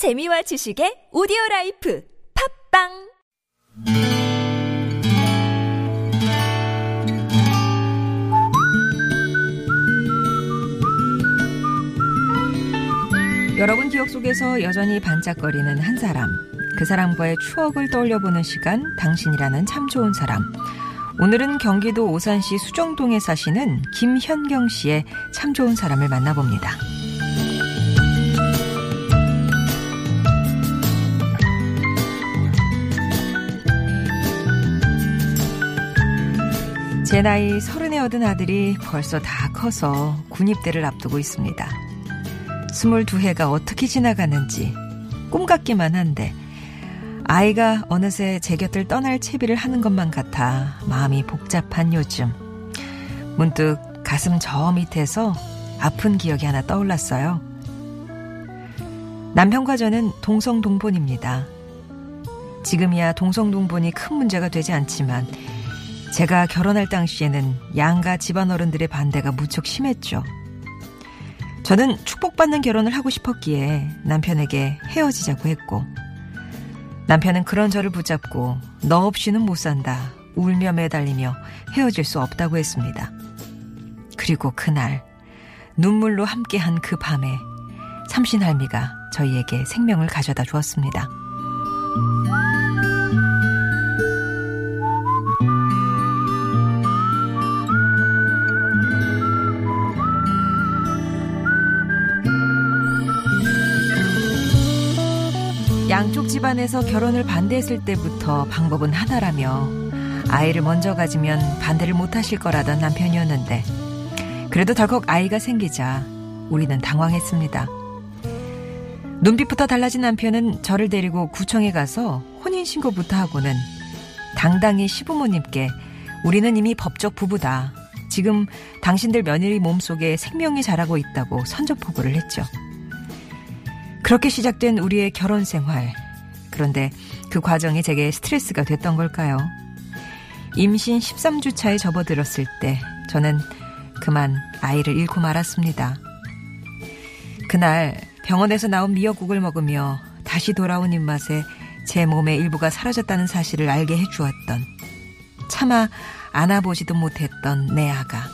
재미와 지식의 오디오 라이프 팟빵 여러분 기억 속에서 여전히 반짝거리는 한 사람. 그 사람과의 추억을 떠올려보는 시간, 당신이라는 참 좋은 사람. 오늘은 경기도 오산시 수정동에 사시는 김현경 씨의 참 좋은 사람을 만나봅니다. 제 나이 서른에 얻은 아들이 벌써 다 커서 군입대를 앞두고 있습니다. 22해가 어떻게 지나가는지 꿈 같기만 한데 아이가 어느새 제 곁을 떠날 채비를 하는 것만 같아 마음이 복잡한 요즘 문득 가슴 저 밑에서 아픈 기억이 하나 떠올랐어요. 남편과 저는 동성동본입니다. 지금이야 동성동본이 큰 문제가 되지 않지만 제가 결혼할 당시에는 양가 집안 어른들의 반대가 무척 심했죠. 저는 축복받는 결혼을 하고 싶었기에 남편에게 헤어지자고 했고, 남편은 그런 저를 붙잡고 너 없이는 못 산다, 울며 매달리며 헤어질 수 없다고 했습니다. 그리고 그날, 눈물로 함께한 그 밤에 삼신할미가 저희에게 생명을 가져다 주었습니다. 양쪽 집안에서 결혼을 반대했을 때부터 방법은 하나라며 아이를 먼저 가지면 반대를 못 하실 거라던 남편이었는데 그래도 덜컥 아이가 생기자 우리는 당황했습니다. 눈빛부터 달라진 남편은 저를 데리고 구청에 가서 혼인신고부터 하고는 당당히 시부모님께 우리는 이미 법적 부부다. 지금 당신들 며느리 몸속에 생명이 자라고 있다고 선전포고를 했죠. 그렇게 시작된 우리의 결혼 생활. 그런데 그 과정이 제게 스트레스가 됐던 걸까요? 임신 13주 차에 접어들었을 때 저는 그만 아이를 잃고 말았습니다. 그날 병원에서 나온 미역국을 먹으며 다시 돌아온 입맛에 제 몸의 일부가 사라졌다는 사실을 알게 해주었던 차마 안아보지도 못했던 내 아가.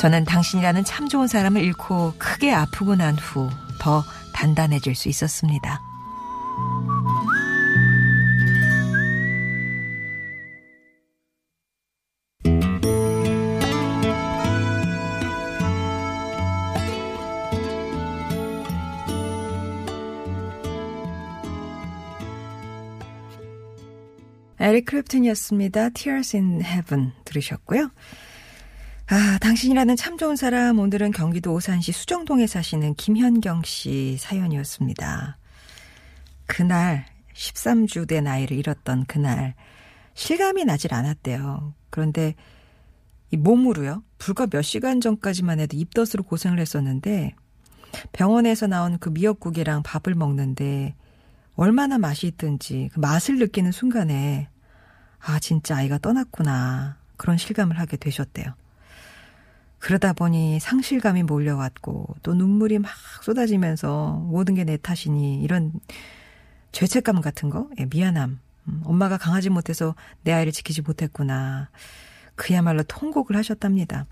저는 당신이라는 참 좋은 사람을 잃고 크게 아프고 난 후 더 단단해질 수 있었습니다. 에릭 크랩튼이었습니다. Tears in Heaven 들으셨고요. 아, 당신이라는 참 좋은 사람 오늘은 경기도 오산시 수정동에 사시는 김현경 씨 사연이었습니다. 그날 13주 된 아이를 잃었던 그날 실감이 나질 않았대요. 그런데 이 몸으로요. 불과 몇 시간 전까지만 해도 입덧으로 고생을 했었는데 병원에서 나온 그 미역국이랑 밥을 먹는데 얼마나 맛이 있든지 그 맛을 느끼는 순간에 아 진짜 아이가 떠났구나 그런 실감을 하게 되셨대요. 그러다 보니 상실감이 몰려왔고 또 눈물이 막 쏟아지면서 모든 게 내 탓이니 이런 죄책감 같은 거, 예, 미안함. 음, 엄마가 강하지 못해서 내 아이를 지키지 못했구나. 그야말로 통곡을 하셨답니다.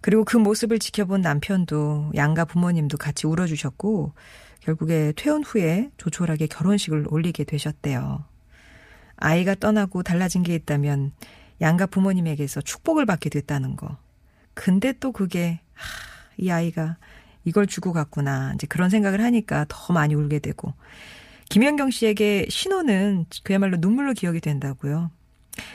그리고 그 모습을 지켜본 남편도 양가 부모님도 같이 울어주셨고 결국에 퇴원 후에 조촐하게 결혼식을 올리게 되셨대요. 아이가 떠나고 달라진 게 있다면 양가 부모님에게서 축복을 받게 됐다는 거. 근데 또 그게 하, 이 아이가 이걸 주고 갔구나. 이제 그런 생각을 하니까 더 많이 울게 되고. 김현경 씨에게 신호는 그야말로 눈물로 기억이 된다고요.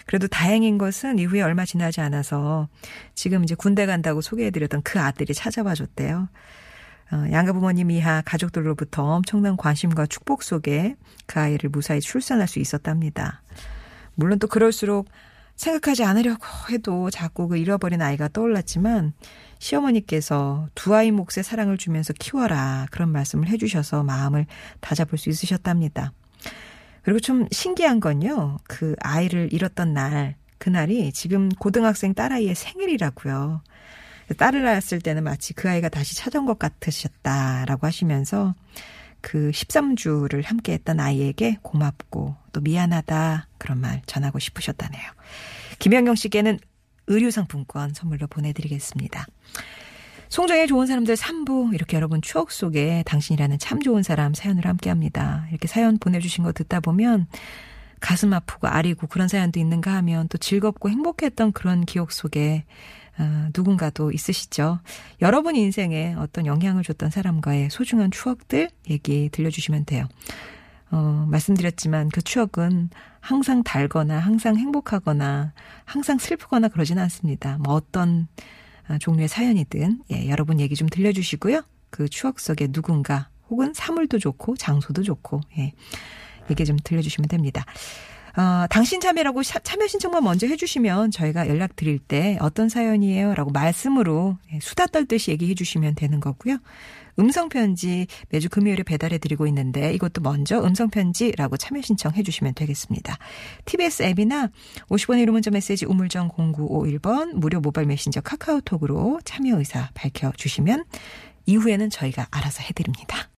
그래도 다행인 것은 이후에 얼마 지나지 않아서 지금 이제 군대 간다고 소개해드렸던 그 아들이 찾아와 줬대요. 어, 양가 부모님 이하 가족들로부터 엄청난 관심과 축복 속에 그 아이를 무사히 출산할 수 있었답니다. 물론 또 그럴수록 생각하지 않으려고 해도 자꾸 그 잃어버린 아이가 떠올랐지만 시어머니께서 두 아이 몫의 사랑을 주면서 키워라 그런 말씀을 해주셔서 마음을 다잡을 수 있으셨답니다. 그리고 좀 신기한 건요. 그 아이를 잃었던 날, 그날이 지금 고등학생 딸아이의 생일이라고요. 딸을 낳았을 때는 마치 그 아이가 다시 찾아온 것 같으셨다라고 하시면서 그 13주를 함께 했던 아이에게 고맙고 또 미안하다 그런 말 전하고 싶으셨다네요. 김현경 씨께는 의류상품권 선물로 보내드리겠습니다. 송정의 좋은 사람들 3부 이렇게 여러분 추억 속에 당신이라는 참 좋은 사람 사연을 함께 합니다. 이렇게 사연 보내주신 거 듣다 보면 가슴 아프고 아리고 그런 사연도 있는가 하면 또 즐겁고 행복했던 그런 기억 속에 어, 누군가도 있으시죠. 여러분 인생에 어떤 영향을 줬던 사람과의 소중한 추억들 얘기 들려주시면 돼요. 어, 말씀드렸지만 그 추억은 항상 달거나 항상 행복하거나 항상 슬프거나 그러지는 않습니다. 뭐 어떤 아, 종류의 사연이든 예, 여러분 얘기 좀 들려주시고요. 그 추억 속에 누군가 혹은 사물도 좋고 장소도 좋고 예, 얘기 좀 들려주시면 됩니다. 어, 당신 참여라고 참여 신청만 먼저 해주시면 저희가 연락 드릴 때 어떤 사연이에요? 라고 말씀으로 예, 수다 떨듯이 얘기해 주시면 되는 거고요. 음성편지 매주 금요일에 배달해 드리고 있는데 이것도 먼저 음성편지라고 참여 신청해 주시면 되겠습니다. TBS 앱이나 50원의 1호 문자 메시지 우물정 0951번 무료 모바일 메신저 카카오톡으로 참여 의사 밝혀 주시면 이후에는 저희가 알아서 해드립니다.